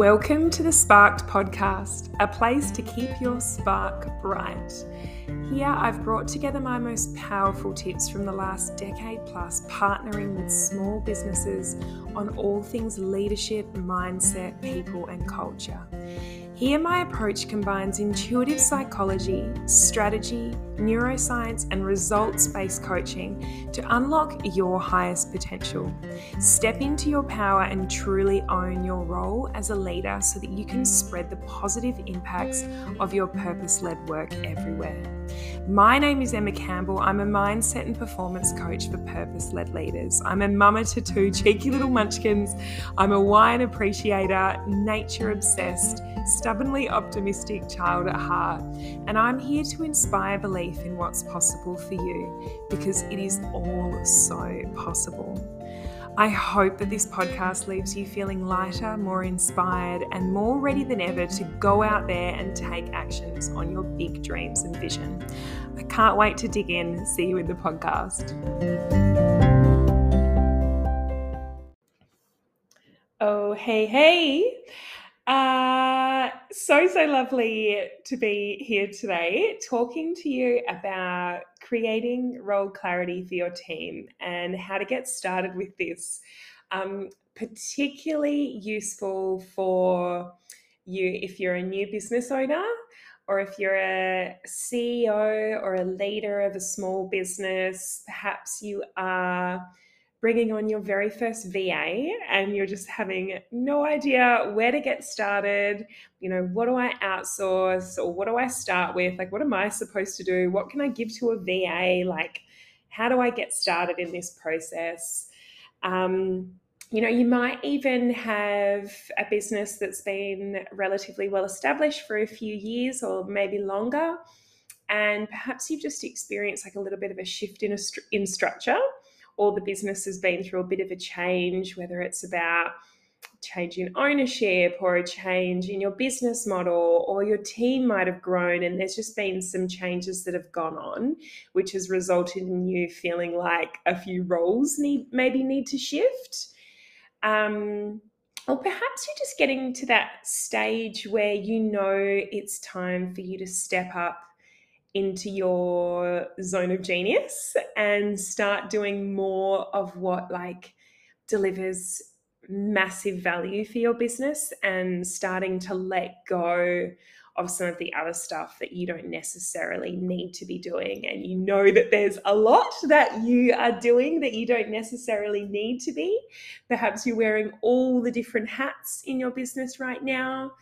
Welcome to the Sparked Podcast, a place to keep your spark bright. Here, I've brought together my most powerful tips from the last decade plus, partnering with small businesses on all things leadership, mindset, people, and culture. Here, my approach combines intuitive psychology, strategy, neuroscience, and results based coaching to unlock your highest potential. Step into your power and truly own your role as a leader so that you can spread the positive impacts of your purpose led work everywhere. My name is Emma Campbell. I'm a mindset and performance coach for purpose led leaders. I'm a mama to two cheeky little munchkins. I'm a wine appreciator, nature obsessed, stubbornly optimistic child at heart. And I'm here to inspire belief in what's possible for you because it is all so possible. I hope that this podcast leaves you feeling lighter, more inspired, and more ready than ever to go out there and take actions on your big dreams and vision. I can't wait to dig in. See you in the podcast. Oh, hey, hey. Uh, so, so lovely to be here today talking to you about creating role clarity for your team and how to get started with this. Um, particularly useful for you if you're a new business owner or if you're a CEO or a leader of a small business, perhaps you are bringing on your very first VA and you're just having no idea where to get started, you know, what do I outsource or what do I start with? Like, what am I supposed to do? What can I give to a VA? Like, how do I get started in this process? Um, you know, you might even have a business that's been relatively well established for a few years or maybe longer. And perhaps you've just experienced like a little bit of a shift in, a in structure or the business has been through a bit of a change, whether it's about change in ownership or a change in your business model or your team might have grown and there's just been some changes that have gone on which has resulted in you feeling like a few roles need maybe need to shift. Um, or perhaps you're just getting to that stage where you know it's time for you to step up into your zone of genius and start doing more of what like delivers massive value for your business and starting to let go of some of the other stuff that you don't necessarily need to be doing. And you know that there's a lot that you are doing that you don't necessarily need to be. Perhaps you're wearing all the different hats in your business right now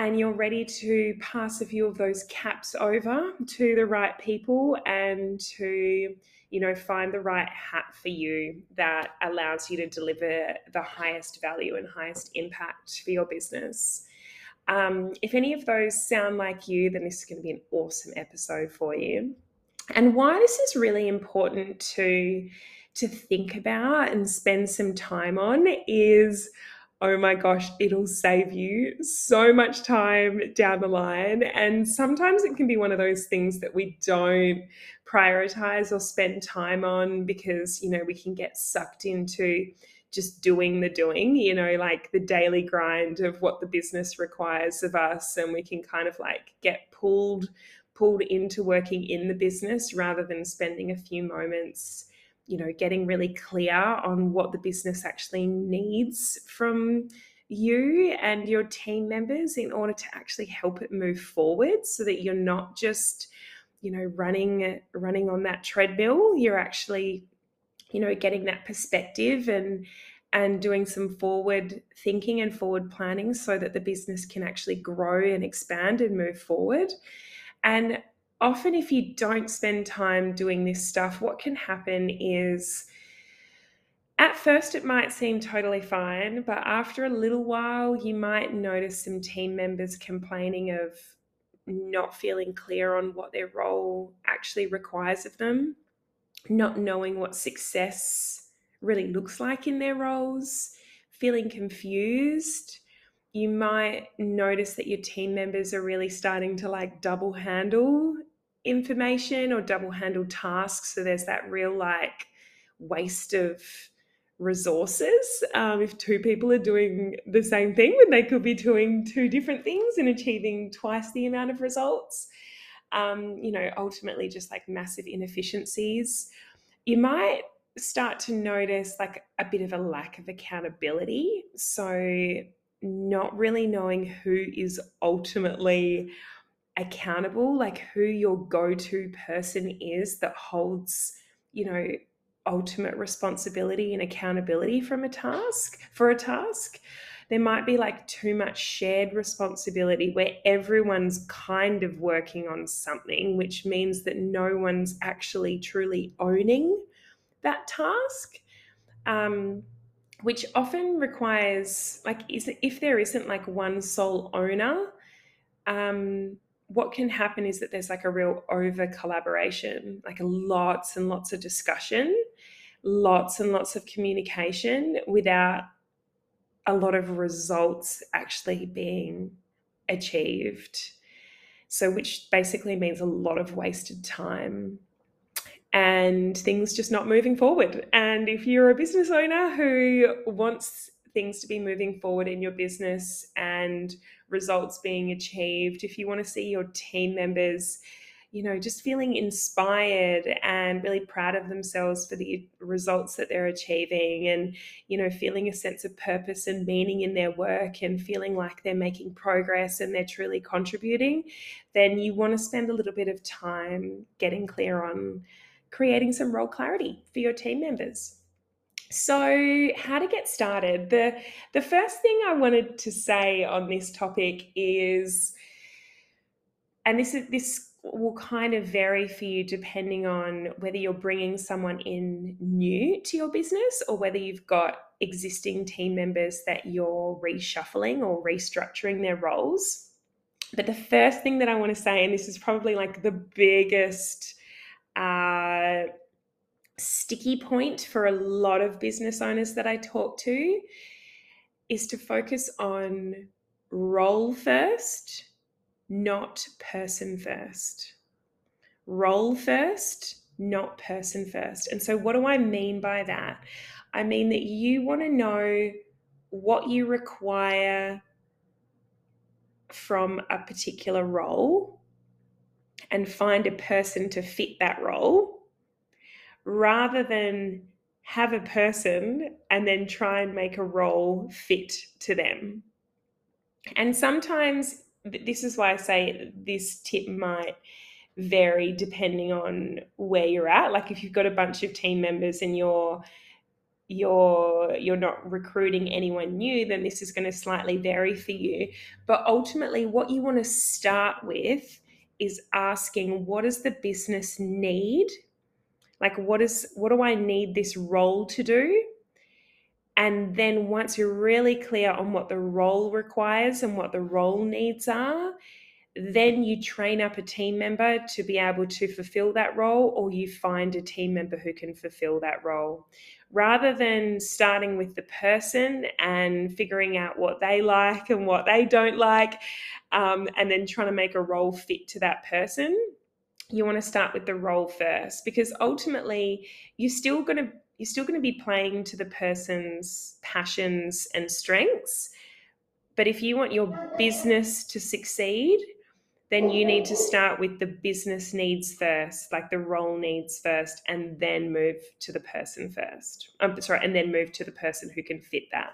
and you're ready to pass a few of those caps over to the right people and to you know find the right hat for you that allows you to deliver the highest value and highest impact for your business. Um, if any of those sound like you then this is going to be an awesome episode for you. And why this is really important to to think about and spend some time on is oh my gosh, it'll save you so much time down the line. And sometimes it can be one of those things that we don't prioritize or spend time on because, you know, we can get sucked into just doing the doing, you know, like the daily grind of what the business requires of us. And we can kind of like get pulled pulled into working in the business rather than spending a few moments you know getting really clear on what the business actually needs from you and your team members in order to actually help it move forward so that you're not just you know running running on that treadmill. You're actually you know getting that perspective and and doing some forward thinking and forward planning so that the business can actually grow and expand and move forward. And often if you don't spend time doing this stuff, what can happen is at first it might seem totally fine, but after a little while, you might notice some team members complaining of not feeling clear on what their role actually requires of them, not knowing what success really looks like in their roles, feeling confused. You might notice that your team members are really starting to like double handle information or double handled tasks. So there's that real like waste of resources. Um, if two people are doing the same thing, when they could be doing two different things and achieving twice the amount of results. Um, you know, ultimately, just like massive inefficiencies. You might start to notice like a bit of a lack of accountability. So, not really knowing who is ultimately accountable, like who your go to person is that holds, you know, ultimate responsibility and accountability from a task for a task. There might be like too much shared responsibility where everyone's kind of working on something which means that no one's actually truly owning that task um, which often requires like is if there isn't like one sole owner um, what can happen is that there's like a real over collaboration like lots and lots of discussion lots and lots of communication without a lot of results actually being achieved so which basically means a lot of wasted time and things just not moving forward. And if you're a business owner who wants things to be moving forward in your business and results being achieved, if you want to see your team members, you know, just feeling inspired and really proud of themselves for the results that they're achieving and, you know, feeling a sense of purpose and meaning in their work and feeling like they're making progress and they're truly contributing, then you want to spend a little bit of time getting clear on creating some role clarity for your team members. So, how to get started? The the first thing I wanted to say on this topic is and this is this will kind of vary for you depending on whether you're bringing someone in new to your business or whether you've got existing team members that you're reshuffling or restructuring their roles. But the first thing that I want to say, and this is probably like the biggest uh, sticky point for a lot of business owners that I talk to is to focus on role first, not person first. Role first, not person first. And so, what do I mean by that? I mean that you want to know what you require from a particular role and find a person to fit that role rather than have a person and then try and make a role fit to them. And sometimes this is why I say this tip might vary depending on where you're at. Like if you've got a bunch of team members and you're you're you're not recruiting anyone new then this is going to slightly vary for you but ultimately what you want to start with is asking what does the business need like what is what do i need this role to do? And then once you're really clear on what the role requires and what the role needs are then you train up a team member to be able to fulfill that role or you find a team member who can fulfill that role. Rather than starting with the person and figuring out what they like and what they don't like, um, and then trying to make a role fit to that person, you want to start with the role first because ultimately you're still going to you're still going to be playing to the person's passions and strengths. But if you want your business to succeed, then you need to start with the business needs first, like the role needs first, and then move to the person first. I'm sorry, and then move to the person who can fit that.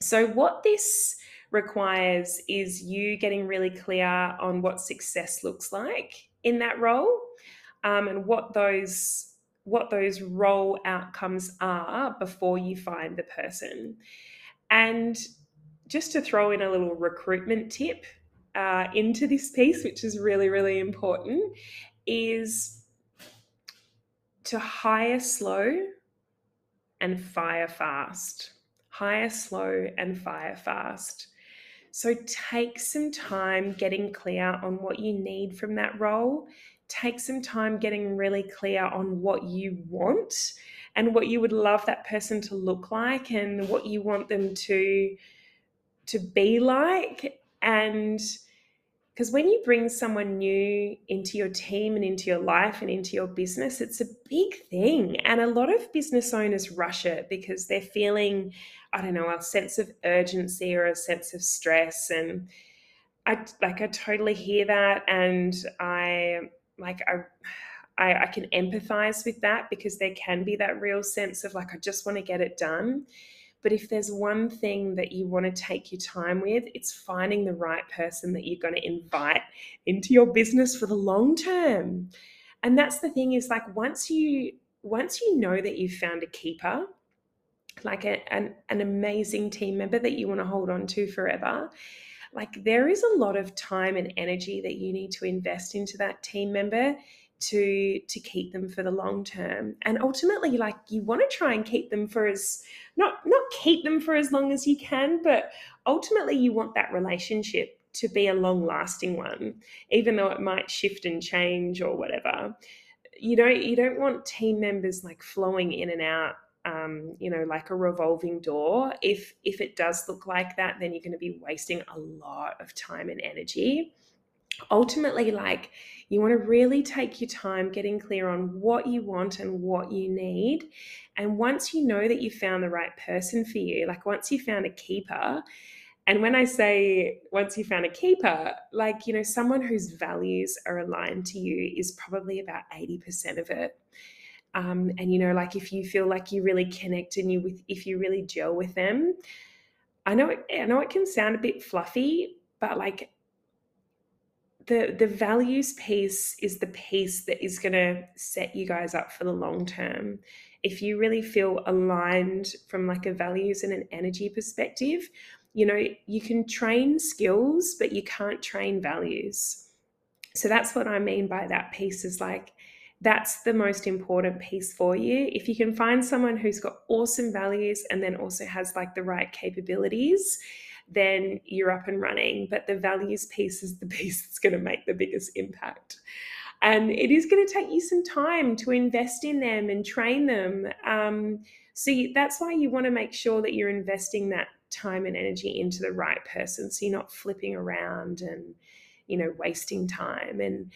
So, what this requires is you getting really clear on what success looks like in that role um, and what those what those role outcomes are before you find the person. And just to throw in a little recruitment tip uh, into this piece, which is really, really important, is to hire slow and fire fast. Hire slow and fire fast. So take some time getting clear on what you need from that role. Take some time getting really clear on what you want and what you would love that person to look like and what you want them to to be like and because when you bring someone new into your team and into your life and into your business, it's a big thing. And a lot of business owners rush it because they're feeling, I don't know, a sense of urgency or a sense of stress. And I like, I totally hear that. And I like, I, I, I can empathize with that because there can be that real sense of like, I just want to get it done. But if there's one thing that you want to take your time with, it's finding the right person that you're going to invite into your business for the long term. And that's the thing is like once you once you know that you've found a keeper, like a, an, an amazing team member that you want to hold on to forever, like there is a lot of time and energy that you need to invest into that team member to to keep them for the long term. And ultimately like you want to try and keep them for as not not keep them for as long as you can but ultimately you want that relationship to be a long lasting one even though it might shift and change or whatever. You don't you don't want team members like flowing in and out um, you know like a revolving door. If if it does look like that then you're going to be wasting a lot of time and energy. Ultimately like you want to really take your time getting clear on what you want and what you need. And once you know that you found the right person for you like once you found a keeper and when i say once you found a keeper like you know someone whose values are aligned to you is probably about 80% of it um, and you know like if you feel like you really connect and you with if you really gel with them i know it, i know it can sound a bit fluffy but like the the values piece is the piece that is going to set you guys up for the long term. If you really feel aligned from like a values and an energy perspective you know you can train skills but you can't train values. So that's what i mean by that piece is like that's the most important piece for you if you can find someone who's got awesome values and then also has like the right capabilities then you're up and running. But the values piece is the piece that's going to make the biggest impact. And it is going to take you some time to invest in them and train them. Um, so that's why you want to make sure that you're investing that time and energy into the right person. So you're not flipping around and, you know, wasting time. And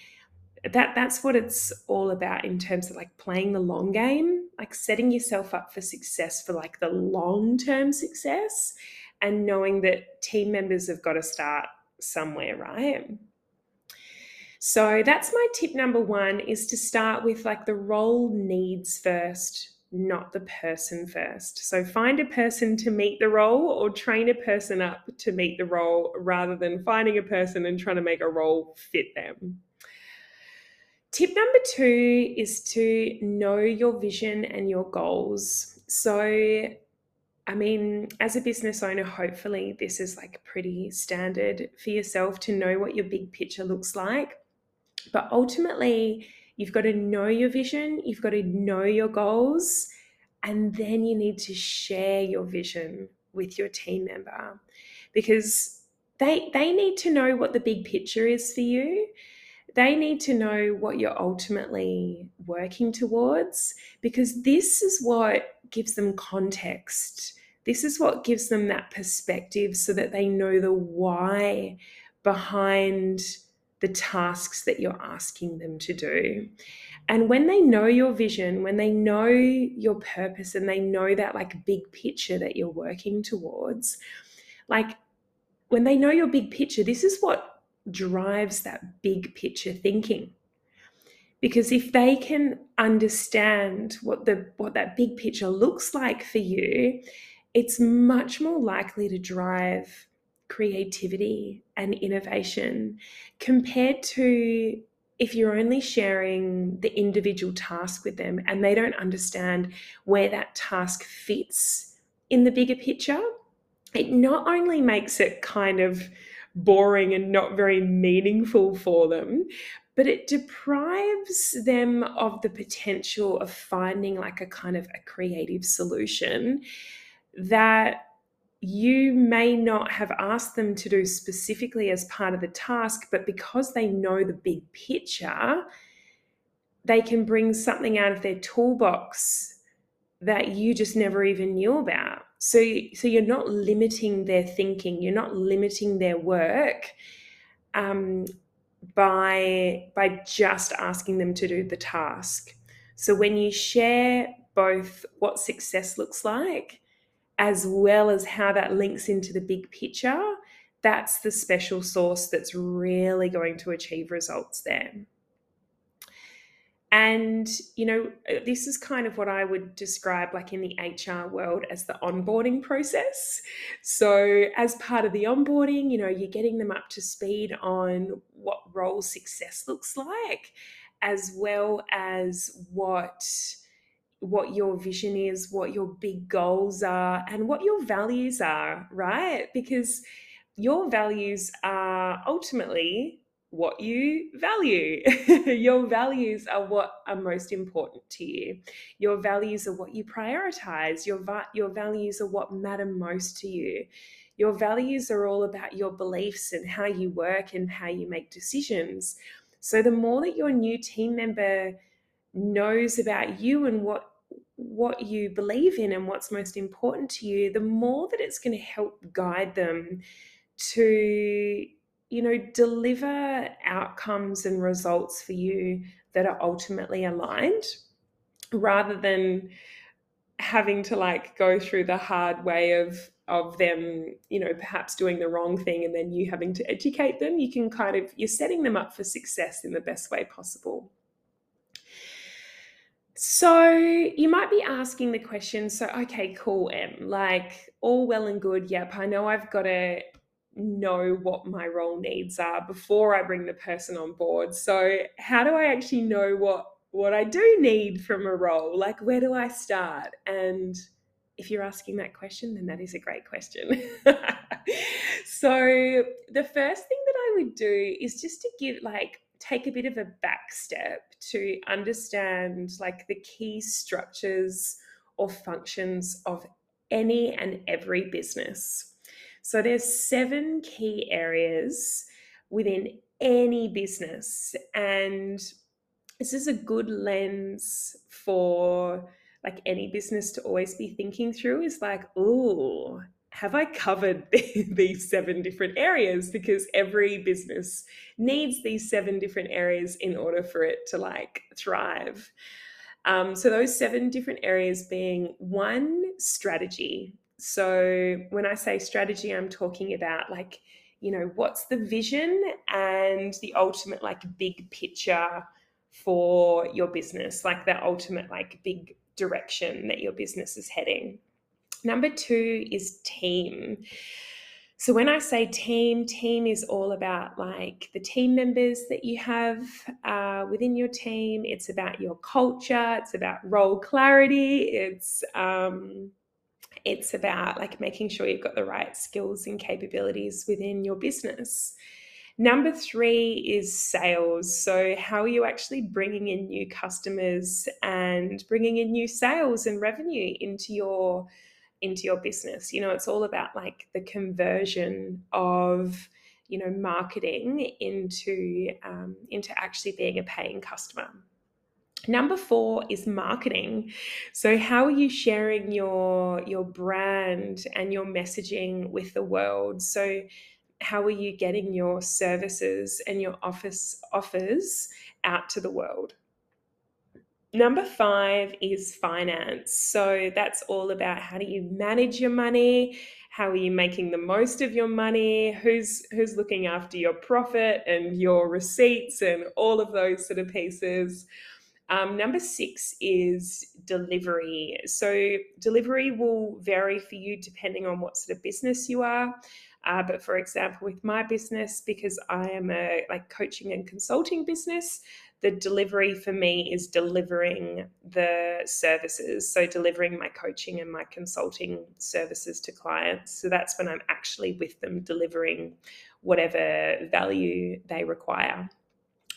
that that's what it's all about in terms of like playing the long game, like setting yourself up for success for like the long term success and knowing that team members have got to start somewhere, right? So that's my tip number one is to start with like the role needs first, not the person first. So find a person to meet the role or train a person up to meet the role rather than finding a person and trying to make a role fit them. Tip number two is to know your vision and your goals. So I mean, as a business owner, hopefully this is like pretty standard for yourself to know what your big picture looks like. But ultimately, you've got to know your vision, you've got to know your goals, and then you need to share your vision with your team member because they they need to know what the big picture is for you. They need to know what you're ultimately working towards because this is what gives them context. This is what gives them that perspective so that they know the why behind the tasks that you're asking them to do. And when they know your vision, when they know your purpose and they know that like big picture that you're working towards, like when they know your big picture, this is what drives that big picture thinking. Because if they can understand what the what that big picture looks like for you it's much more likely to drive creativity and innovation compared to if you're only sharing the individual task with them and they don't understand where that task fits in the bigger picture it not only makes it kind of boring and not very meaningful for them but it deprives them of the potential of finding like a kind of a creative solution that you may not have asked them to do specifically as part of the task, but because they know the big picture, they can bring something out of their toolbox that you just never even knew about. So, so you're not limiting their thinking, you're not limiting their work um, by by just asking them to do the task. So when you share both what success looks like as well as how that links into the big picture, that's the special sauce that's really going to achieve results there. And, you know, uh, this is kind of what I would describe, like in the HR world, as the onboarding process. So, as part of the onboarding, you know, you're getting them up to speed on what role success looks like, as well as what what your vision is, what your big goals are, and what your values are, right? Because your values are ultimately what you value. your values are what are most important to you. Your values are what you prioritize. Your, va- your values are what matter most to you. Your values are all about your beliefs and how you work and how you make decisions. So the more that your new team member knows about you and what what you believe in and what's most important to you, the more that it's going to help guide them to you know, deliver outcomes and results for you that are ultimately aligned rather than having to like go through the hard way of of them you know perhaps doing the wrong thing and then you having to educate them. You can kind of you're setting them up for success in the best way possible. So you might be asking the question so okay cool em like all well and good yep i know i've got to know what my role needs are before I bring the person on board. So how do I actually know what what I do need from a role? Like where do I start? And if you're asking that question, then that is a great question. so the first thing that I would do is just to give like take a bit of a back step to understand like the key structures or functions of any and every business. So there's seven key areas within any business and this is a good lens for like any business to always be thinking through is like, oh, have I covered these seven different areas? Because every business needs these seven different areas in order for it to like thrive. Um, so, those seven different areas being one, strategy. So when I say strategy, I'm talking about like, you know, what's the vision and the ultimate like big picture for your business, like the ultimate like big direction that your business is heading. Number two is team. So when I say team, team is all about like the team members that you have uh, within your team. It's about your culture. It's about role clarity. It's um, it's about like making sure you've got the right skills and capabilities within your business. Number three is sales. So, how are you actually bringing in new customers and bringing in new sales and revenue into your into your business? You know, it's all about like the conversion of you know marketing into um, into actually being a paying customer. Number four is marketing. So how are you sharing your your brand and your messaging with the world? So how are you getting your services and your office offers out to the world? Number five is finance. So that's all about how do you manage your money? How are you making the most of your money? Who's who's looking after your profit and your receipts and all of those sort of pieces? Um, number six is delivery. So, delivery will vary for you depending on what sort of business you are. Uh, but for example, with my business, because I am a like coaching and consulting business, the delivery for me is delivering the services. So delivering my coaching and my consulting services to clients. So that's when I'm actually with them delivering whatever value they require.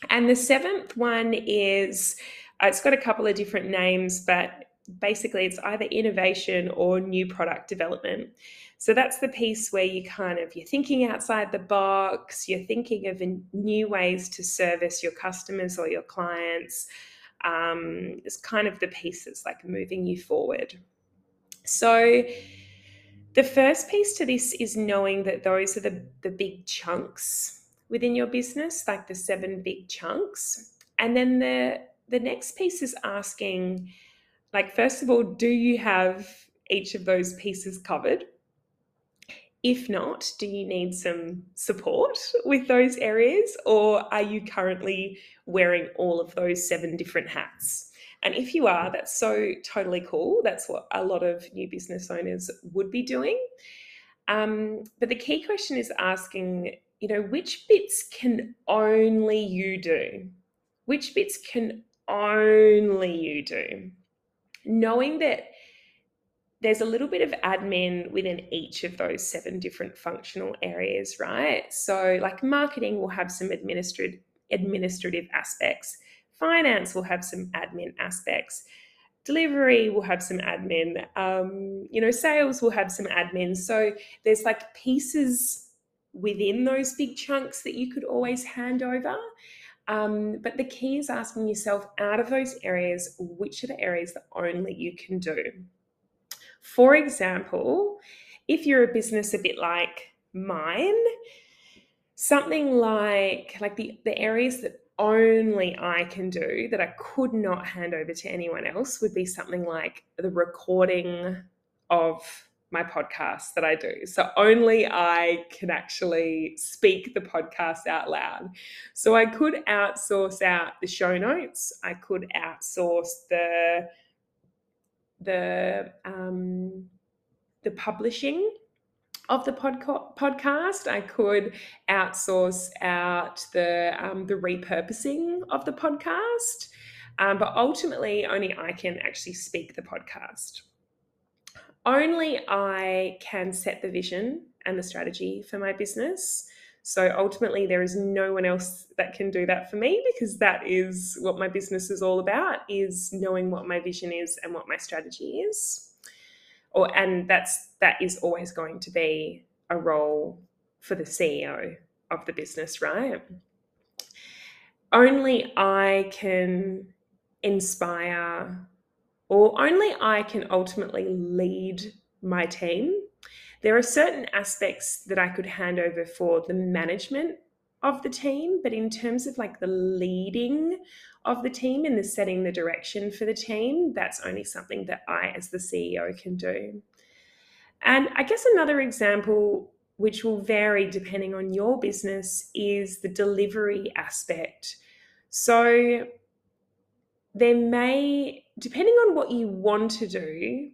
And the seventh one is uh, it's got a couple of different names, but basically it's either innovation or new product development. So that's the piece where you kind of you're thinking outside the box, you're thinking of new ways to service your customers or your clients. Um, it's kind of the piece that's like moving you forward. So the first piece to this is knowing that those are the, the big chunks within your business, like the seven big chunks. And then the the next piece is asking like first of all, do you have each of those pieces covered? If not, do you need some support with those areas or are you currently wearing all of those seven different hats? And if you are, that's so totally cool. That's what a lot of new business owners would be doing. Um, but the key question is asking, you know, which bits can only you do? Which bits can only you do? Knowing that there's a little bit of admin within each of those seven different functional areas, right? So, like marketing will have some administrative administrative aspects. Finance will have some admin aspects. Delivery will have some admin. Um, you know, sales will have some admin. So there's like pieces within those big chunks that you could always hand over. Um, but the key is asking yourself out of those areas, which are the areas that only you can do? For example, if you're a business a bit like mine, something like like the, the areas that only I can do that I could not hand over to anyone else would be something like the recording of my podcast that I do. So only I can actually speak the podcast out loud. So I could outsource out the show notes. I could outsource the the um, the publishing of the podca- podcast. I could outsource out the um, the repurposing of the podcast, um, but ultimately, only I can actually speak the podcast. Only I can set the vision and the strategy for my business. So ultimately, there is no one else that can do that for me because that is what my business is all about: is knowing what my vision is and what my strategy is or and that's that is always going to be a role for the CEO of the business, right? Only I can inspire or only I can ultimately lead my team. There are certain aspects that I could hand over for the management of the team, but in terms of like the leading of the team and the setting the direction for the team, that's only something that I, as the CEO, can do. And I guess another example, which will vary depending on your business, is the delivery aspect. So there may, depending on what you want to do,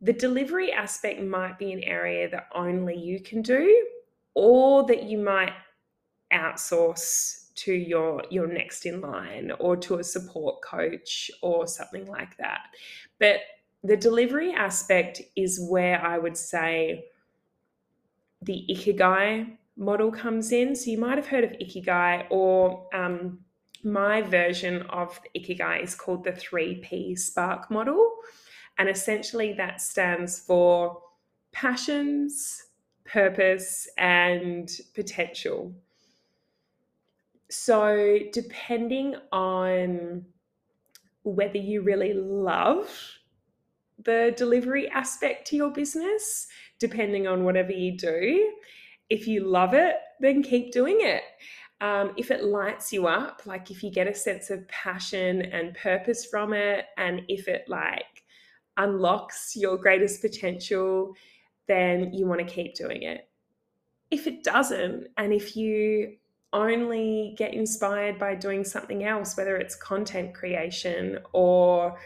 the delivery aspect might be an area that only you can do, or that you might outsource to your your next in line or to a support coach or something like that. But the delivery aspect is where i would say the ikigai model comes in. So you might have heard of ikigai or um, my version of ikigai is called the 3p spark model and essentially that stands for passions purpose and potential so, depending on whether you really love the delivery aspect to your business, depending on whatever you do, if you love it, then keep doing it. Um, if it lights you up, like if you get a sense of passion and purpose from it, and if it like unlocks your greatest potential, then you want to keep doing it. If it doesn't, and if you only get inspired by doing something else, whether it's content creation or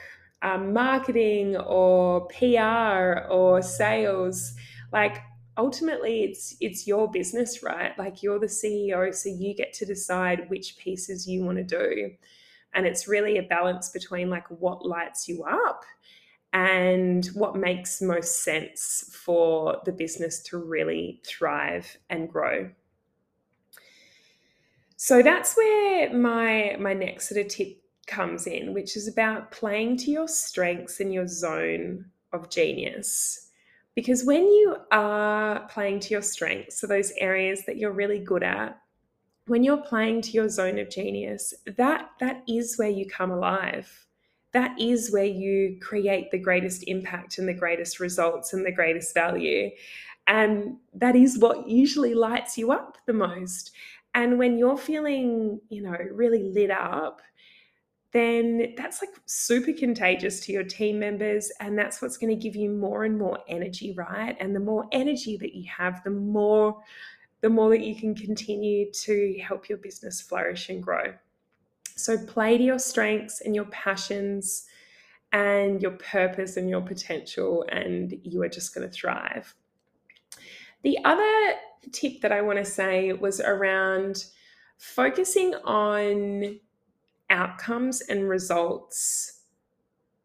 um, marketing or PR or sales. Like ultimately, it's it's your business, right? Like you're the CEO, so you get to decide which pieces you want to do, and it's really a balance between like what lights you up and what makes most sense for the business to really thrive and grow. So that's where my my next sort of tip comes in, which is about playing to your strengths and your zone of genius. Because when you are playing to your strengths, so those areas that you're really good at, when you're playing to your zone of genius, that that is where you come alive. That is where you create the greatest impact and the greatest results and the greatest value. And that is what usually lights you up the most. And when you're feeling, you know, really lit up, then that's like super contagious to your team members. And that's what's going to give you more and more energy, right? And the more energy that you have, the more the more that you can continue to help your business flourish and grow. So play to your strengths and your passions and your purpose and your potential, and you are just going to thrive. The other tip that I want to say was around focusing on outcomes and results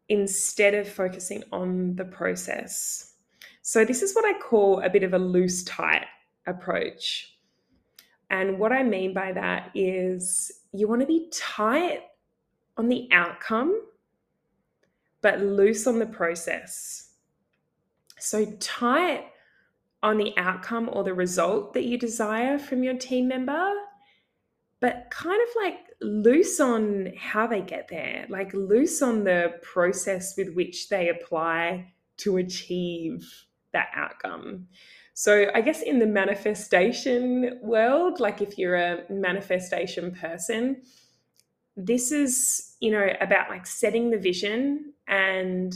instead of focusing on the process. So, this is what I call a bit of a loose tight approach. And what I mean by that is you want to be tight on the outcome, but loose on the process. So, tight on the outcome or the result that you desire from your team member, but kind of like loose on how they get there, like loose on the process with which they apply to achieve that outcome. So, I guess in the manifestation world, like if you're a manifestation person, this is, you know, about like setting the vision and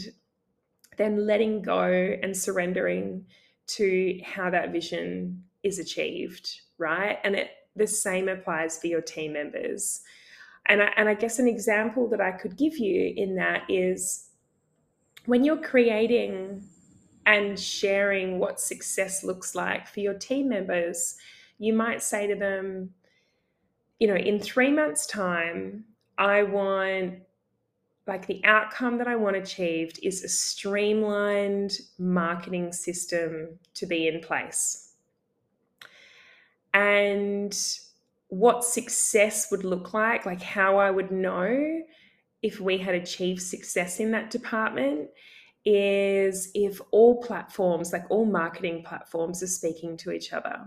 then letting go and surrendering to how that vision is achieved, right? And it the same applies for your team members. And I, and I guess an example that I could give you in that is when you're creating and sharing what success looks like for your team members, you might say to them, you know, in three months' time, I want like the outcome that I want achieved is a streamlined marketing system to be in place. And what success would look like, like how I would know if we had achieved success in that department, is if all platforms, like all marketing platforms, are speaking to each other.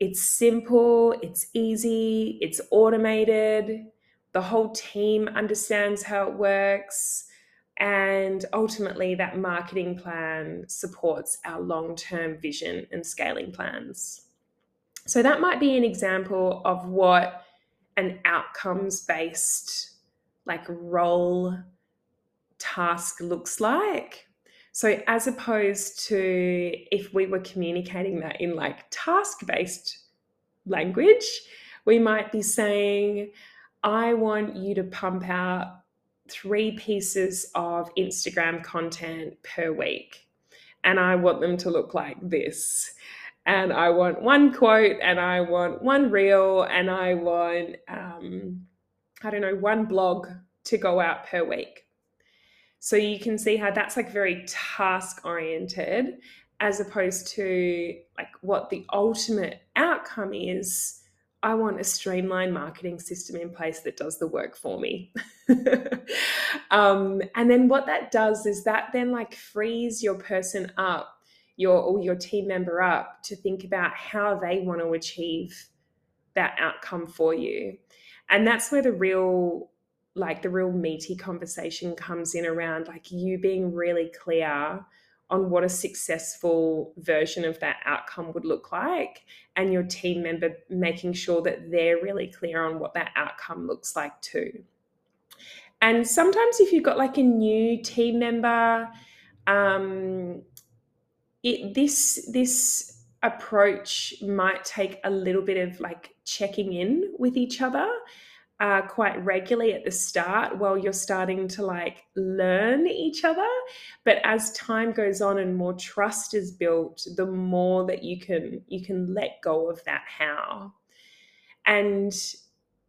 It's simple, it's easy, it's automated the whole team understands how it works. And ultimately, that marketing plan supports our long term vision and scaling plans. So, that might be an example of what an outcomes based, like role task looks like. So, as opposed to if we were communicating that in like task based language, we might be saying, I want you to pump out three pieces of Instagram content per week. And I want them to look like this. And I want one quote, and I want one reel, and I want, um, I don't know, one blog to go out per week. So you can see how that's like very task oriented as opposed to like what the ultimate outcome is I want a streamlined marketing system in place that does the work for me. um, and then what that does is that then like frees your person up, your or your team member up to think about how they want to achieve that outcome for you. And that's where the real like the real meaty conversation comes in around like you being really clear on what a successful version of that outcome would look like and your team member making sure that they're really clear on what that outcome looks like too and sometimes if you've got like a new team member um, it, this this approach might take a little bit of like checking in with each other uh, quite regularly at the start while you're starting to like learn each other. But as time goes on and more trust is built, the more that you can you can let go of that how. And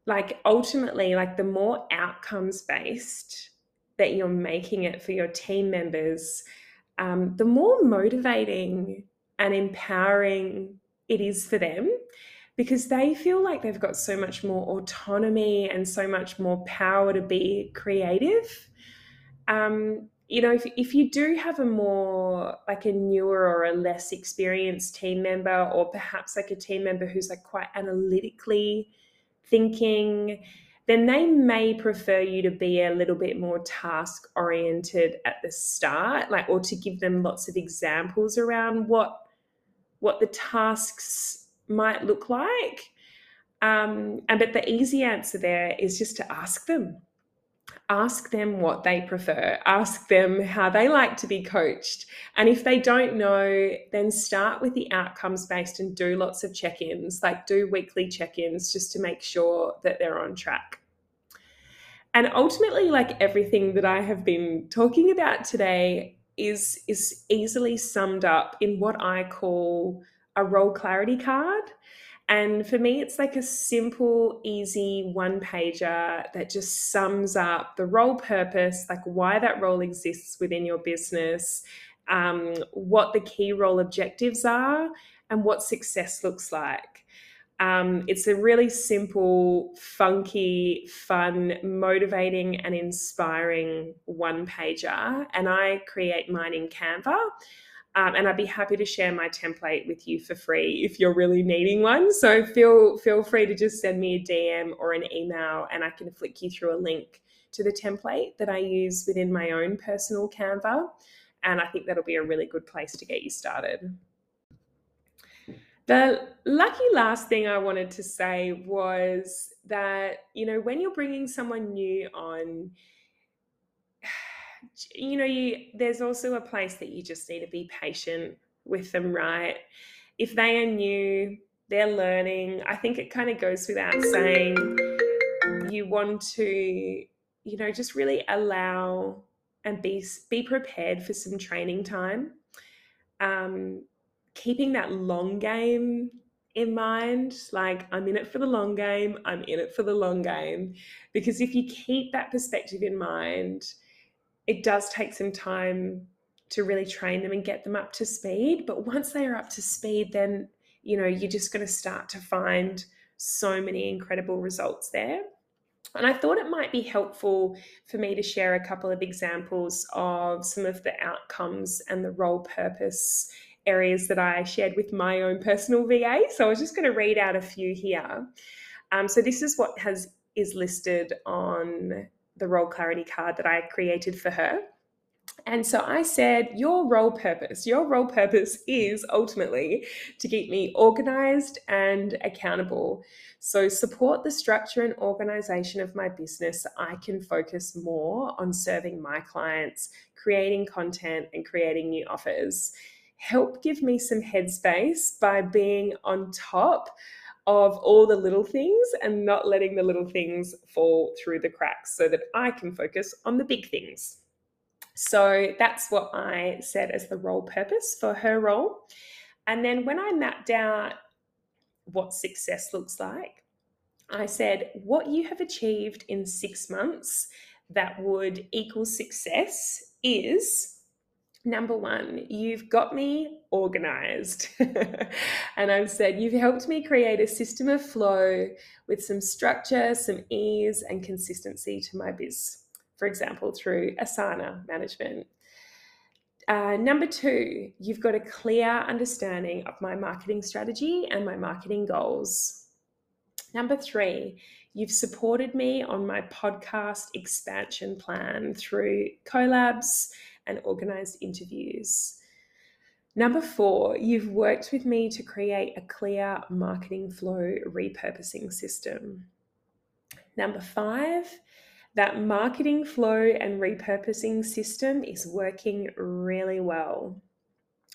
like ultimately, like the more outcomes based that you're making it for your team members, um, the more motivating and empowering it is for them because they feel like they've got so much more autonomy and so much more power to be creative. Um, you know, if, if you do have a more like a newer or a less experienced team member, or perhaps like a team member who's like quite analytically thinking, then they may prefer you to be a little bit more task oriented at the start, like, or to give them lots of examples around what what the tasks might look like. Um, and but the easy answer there is just to ask them. Ask them what they prefer. Ask them how they like to be coached. And if they don't know, then start with the outcomes based and do lots of check ins, like do weekly check ins just to make sure that they're on track. And ultimately, like everything that I have been talking about today, is is easily summed up in what I call a role clarity card. And for me, it's like a simple, easy one pager that just sums up the role purpose, like why that role exists within your business, um, what the key role objectives are, and what success looks like. Um, it's a really simple, funky, fun, motivating, and inspiring one pager. And I create mine in Canva. Um, and I'd be happy to share my template with you for free if you're really needing one. So feel feel free to just send me a DM or an email, and I can flick you through a link to the template that I use within my own personal Canva. And I think that'll be a really good place to get you started. The lucky last thing I wanted to say was that, you know, when you're bringing someone new on, you know, you there's also a place that you just need to be patient with them, right? If they are new, they're learning. I think it kind of goes without saying you want to, you know, just really allow and be be prepared for some training time. Um, keeping that long game in mind like i'm in it for the long game i'm in it for the long game because if you keep that perspective in mind it does take some time to really train them and get them up to speed. But once they are up to speed, then you know you're just going to start to find so many incredible results there. And I thought it might be helpful for me to share a couple of examples of some of the outcomes and the role purpose areas that I shared with my own personal VA. So I was just going to read out a few here. Um, so this is what has is listed on the role clarity card that I created for her. And so I said, Your role purpose, your role purpose is ultimately to keep me organized and accountable. So, support the structure and organization of my business. So I can focus more on serving my clients, creating content, and creating new offers. Help give me some headspace by being on top of all the little things and not letting the little things fall through the cracks so that I can focus on the big things. So that's what I said as the role purpose for her role. And then when I mapped out what success looks like, I said, what you have achieved in six months that would equal success is Number one, you've got me organized. and I've said, you've helped me create a system of flow with some structure, some ease, and consistency to my biz. For example, through Asana management. Uh, number two, you've got a clear understanding of my marketing strategy and my marketing goals. Number three, you've supported me on my podcast expansion plan through collabs and organized interviews. Number four, you've worked with me to create a clear marketing flow repurposing system. Number five, that marketing flow and repurposing system is working really well.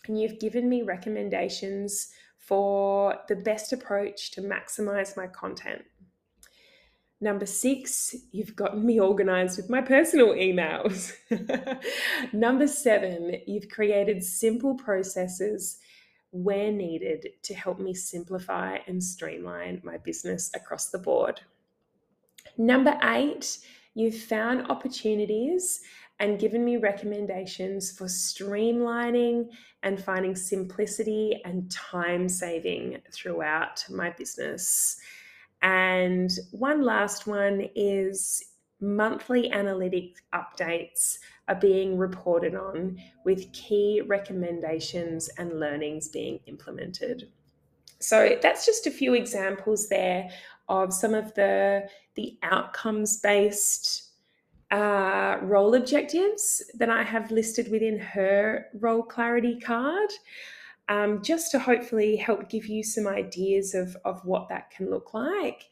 And you've given me recommendations for the best approach to maximize my content. Number six, you've gotten me organized with my personal emails. Number seven, you've created simple processes where needed to help me simplify and streamline my business across the board. Number eight, you've found opportunities and given me recommendations for streamlining and finding simplicity and time saving throughout my business. And one last one is monthly analytic updates are being reported on with key recommendations and learnings being implemented. So that's just a few examples there of some of the the outcomes based uh, role objectives that I have listed within her role clarity card. Um, just to hopefully help give you some ideas of, of what that can look like.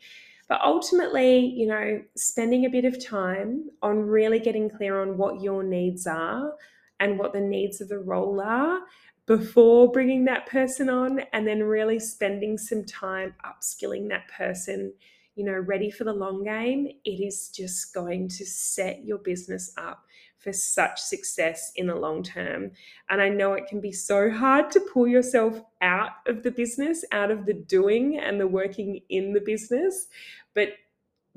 But ultimately, you know, spending a bit of time on really getting clear on what your needs are and what the needs of the role are before bringing that person on, and then really spending some time upskilling that person, you know, ready for the long game, it is just going to set your business up for such success in the long term. And I know it can be so hard to pull yourself out of the business, out of the doing and the working in the business. But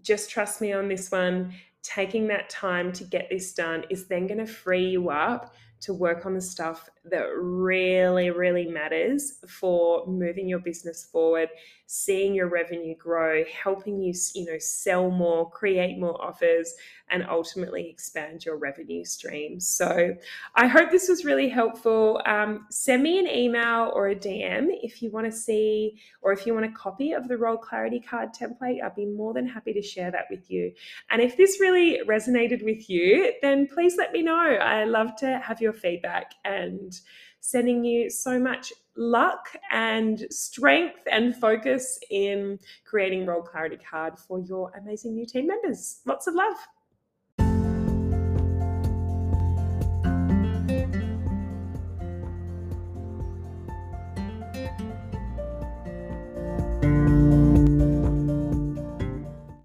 just trust me on this one. Taking that time to get this done is then going to free you up to work on the stuff that really, really matters for moving your business forward, seeing your revenue grow, helping you, you know, sell more, create more offers, and ultimately expand your revenue streams. So I hope this was really helpful. Um, send me an email or a DM if you want to see or if you want a copy of the role clarity card template. I'd be more than happy to share that with you. And if this really resonated with you, then please let me know. I love to have your feedback sending you so much luck and strength and focus in creating Role Clarity Card for your amazing new team members. Lots of love.